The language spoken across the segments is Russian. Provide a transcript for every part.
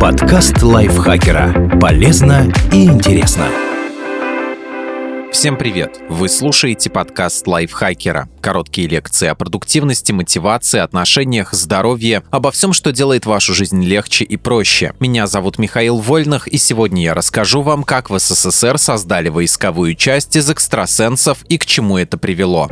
Подкаст лайфхакера. Полезно и интересно. Всем привет! Вы слушаете подкаст лайфхакера. Короткие лекции о продуктивности, мотивации, отношениях, здоровье, обо всем, что делает вашу жизнь легче и проще. Меня зовут Михаил Вольных, и сегодня я расскажу вам, как в СССР создали войсковую часть из экстрасенсов и к чему это привело.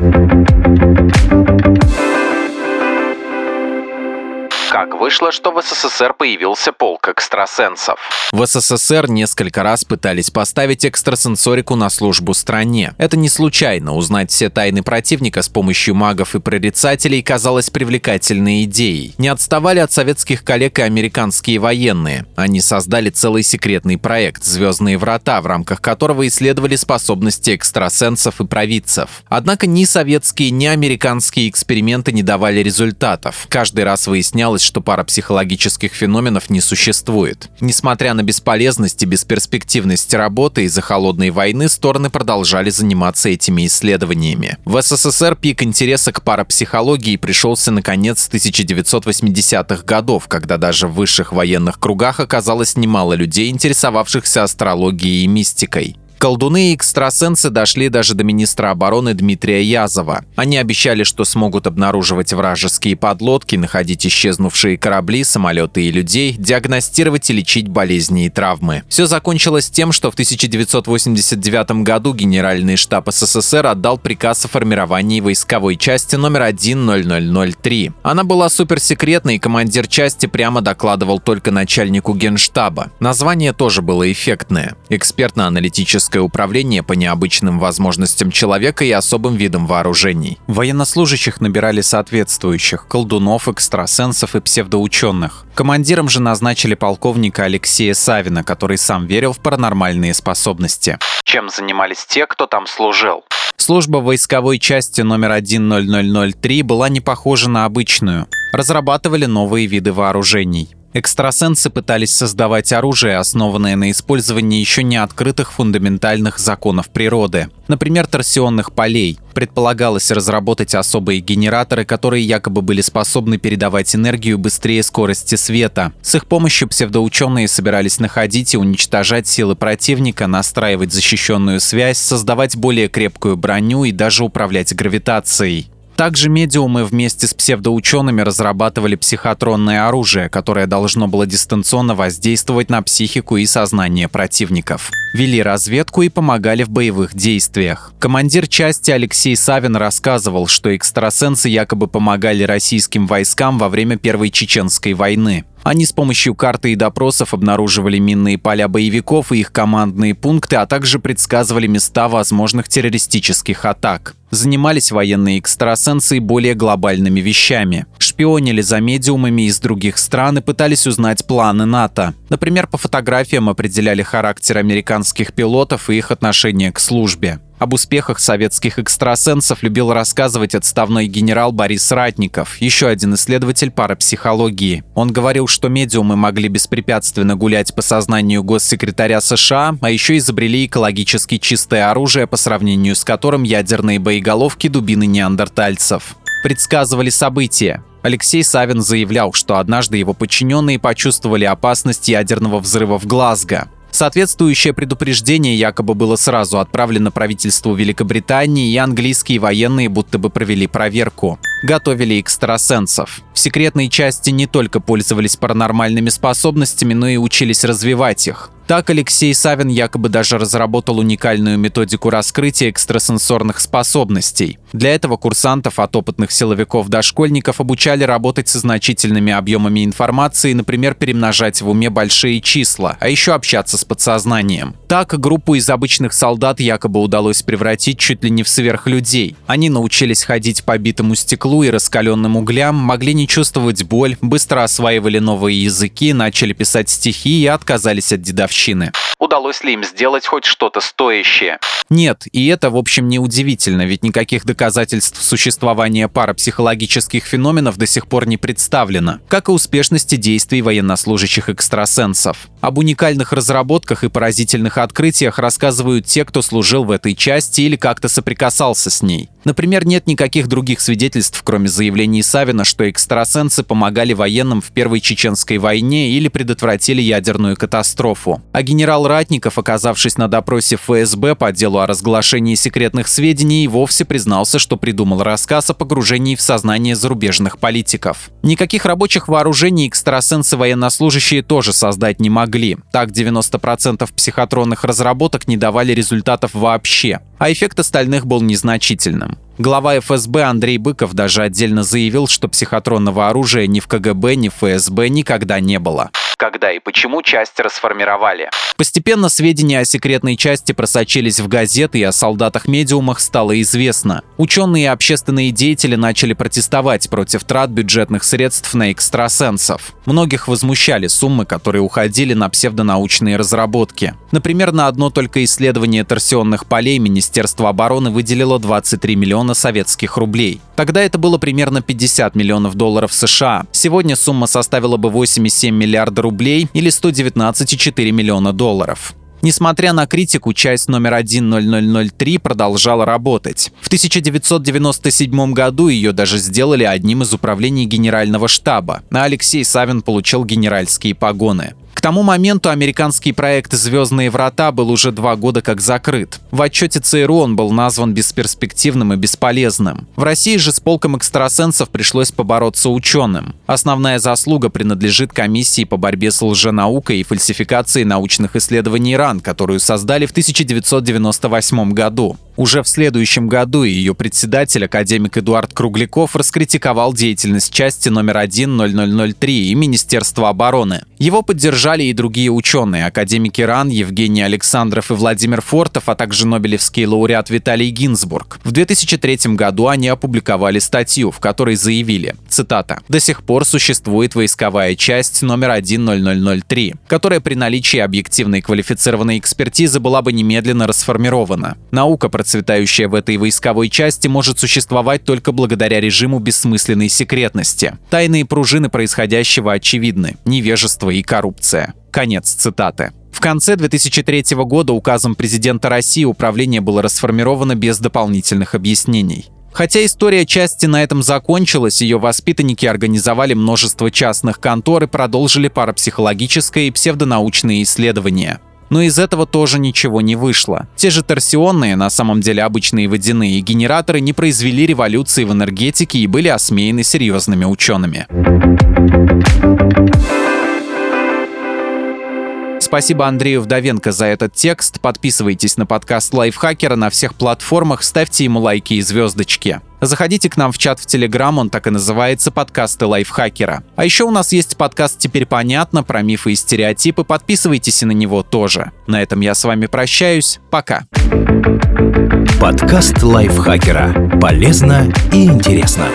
Как вышло, что в СССР появился полк экстрасенсов? В СССР несколько раз пытались поставить экстрасенсорику на службу стране. Это не случайно. Узнать все тайны противника с помощью магов и прорицателей казалось привлекательной идеей. Не отставали от советских коллег и американские военные. Они создали целый секретный проект «Звездные врата», в рамках которого исследовали способности экстрасенсов и провидцев. Однако ни советские, ни американские эксперименты не давали результатов. Каждый раз выяснялось, что парапсихологических феноменов не существует. Несмотря на бесполезность и бесперспективность работы из-за холодной войны, стороны продолжали заниматься этими исследованиями. В СССР пик интереса к парапсихологии пришелся на конец 1980-х годов, когда даже в высших военных кругах оказалось немало людей, интересовавшихся астрологией и мистикой. Колдуны и экстрасенсы дошли даже до министра обороны Дмитрия Язова. Они обещали, что смогут обнаруживать вражеские подлодки, находить исчезнувшие корабли, самолеты и людей, диагностировать и лечить болезни и травмы. Все закончилось тем, что в 1989 году Генеральный штаб СССР отдал приказ о формировании войсковой части номер 10003. Она была суперсекретной, и командир части прямо докладывал только начальнику генштаба. Название тоже было эффектное. Экспертно-аналитическое техническое управление по необычным возможностям человека и особым видам вооружений. Военнослужащих набирали соответствующих – колдунов, экстрасенсов и псевдоученых. Командиром же назначили полковника Алексея Савина, который сам верил в паранормальные способности. Чем занимались те, кто там служил? Служба войсковой части номер 10003 была не похожа на обычную. Разрабатывали новые виды вооружений. Экстрасенсы пытались создавать оружие, основанное на использовании еще не открытых фундаментальных законов природы, например, торсионных полей. Предполагалось разработать особые генераторы, которые якобы были способны передавать энергию быстрее скорости света. С их помощью псевдоученые собирались находить и уничтожать силы противника, настраивать защищенную связь, создавать более крепкую броню и даже управлять гравитацией. Также медиумы вместе с псевдоучеными разрабатывали психотронное оружие, которое должно было дистанционно воздействовать на психику и сознание противников. Вели разведку и помогали в боевых действиях. Командир части Алексей Савин рассказывал, что экстрасенсы якобы помогали российским войскам во время Первой Чеченской войны. Они с помощью карты и допросов обнаруживали минные поля боевиков и их командные пункты, а также предсказывали места возможных террористических атак. Занимались военные экстрасенсы более глобальными вещами. Шпионили за медиумами из других стран и пытались узнать планы НАТО. Например, по фотографиям определяли характер американских пилотов и их отношение к службе. Об успехах советских экстрасенсов любил рассказывать отставной генерал Борис Ратников, еще один исследователь парапсихологии. Он говорил, что медиумы могли беспрепятственно гулять по сознанию госсекретаря США, а еще изобрели экологически чистое оружие, по сравнению с которым ядерные боеголовки дубины неандертальцев. Предсказывали события. Алексей Савин заявлял, что однажды его подчиненные почувствовали опасность ядерного взрыва в Глазго. Соответствующее предупреждение якобы было сразу отправлено правительству Великобритании, и английские военные будто бы провели проверку. Готовили экстрасенсов. В секретной части не только пользовались паранормальными способностями, но и учились развивать их. Так Алексей Савин якобы даже разработал уникальную методику раскрытия экстрасенсорных способностей. Для этого курсантов от опытных силовиков до школьников обучали работать со значительными объемами информации, например, перемножать в уме большие числа, а еще общаться с подсознанием. Так группу из обычных солдат якобы удалось превратить чуть ли не в сверхлюдей. Они научились ходить по битому стеклу и раскаленным углям, могли не чувствовать боль, быстро осваивали новые языки, начали писать стихи и отказались от дедовщины. Удалось ли им сделать хоть что-то стоящее. Нет, и это, в общем, не удивительно, ведь никаких доказательств существования парапсихологических феноменов до сих пор не представлено, как и успешности действий военнослужащих экстрасенсов. Об уникальных разработках и поразительных открытиях рассказывают те, кто служил в этой части или как-то соприкасался с ней. Например, нет никаких других свидетельств, кроме заявлений Савина, что экстрасенсы помогали военным в Первой Чеченской войне или предотвратили ядерную катастрофу. А генерал Ратников, оказавшись на допросе ФСБ по делу о разглашении секретных сведений, вовсе признался, что придумал рассказ о погружении в сознание зарубежных политиков. Никаких рабочих вооружений экстрасенсы военнослужащие тоже создать не могли. Так, 90% психотронных разработок не давали результатов вообще а эффект остальных был незначительным. Глава ФСБ Андрей Быков даже отдельно заявил, что психотронного оружия ни в КГБ, ни в ФСБ никогда не было когда и почему часть расформировали. Постепенно сведения о секретной части просочились в газеты, и о солдатах-медиумах стало известно. Ученые и общественные деятели начали протестовать против трат бюджетных средств на экстрасенсов. Многих возмущали суммы, которые уходили на псевдонаучные разработки. Например, на одно только исследование торсионных полей Министерство обороны выделило 23 миллиона советских рублей. Тогда это было примерно 50 миллионов долларов США. Сегодня сумма составила бы 8,7 миллиарда рублей или 119,4 миллиона долларов. Несмотря на критику, часть номер 10003 продолжала работать. В 1997 году ее даже сделали одним из управлений Генерального штаба, а Алексей Савин получил генеральские погоны. Тому моменту американский проект «Звездные врата» был уже два года как закрыт. В отчете ЦРУ он был назван бесперспективным и бесполезным. В России же с полком экстрасенсов пришлось побороться ученым. Основная заслуга принадлежит комиссии по борьбе с лженаукой и фальсификацией научных исследований РАН, которую создали в 1998 году. Уже в следующем году ее председатель, академик Эдуард Кругляков, раскритиковал деятельность части номер 1003 и Министерства обороны. Его поддержали и другие ученые, академики РАН, Евгений Александров и Владимир Фортов, а также нобелевский лауреат Виталий Гинзбург. В 2003 году они опубликовали статью, в которой заявили, цитата, «До сих пор существует войсковая часть номер 10003, которая при наличии объективной квалифицированной экспертизы была бы немедленно расформирована. Наука процветающая в этой войсковой части, может существовать только благодаря режиму бессмысленной секретности. Тайные пружины происходящего очевидны – невежество и коррупция. Конец цитаты. В конце 2003 года указом президента России управление было расформировано без дополнительных объяснений. Хотя история части на этом закончилась, ее воспитанники организовали множество частных контор и продолжили парапсихологическое и псевдонаучные исследования. Но из этого тоже ничего не вышло. Те же торсионные, на самом деле обычные водяные генераторы не произвели революции в энергетике и были осмеяны серьезными учеными. Спасибо Андрею Вдовенко за этот текст. Подписывайтесь на подкаст Лайфхакера на всех платформах, ставьте ему лайки и звездочки. Заходите к нам в чат в Телеграм, он так и называется «Подкасты лайфхакера». А еще у нас есть подкаст «Теперь понятно» про мифы и стереотипы, подписывайтесь и на него тоже. На этом я с вами прощаюсь, пока. Подкаст лайфхакера. Полезно и интересно.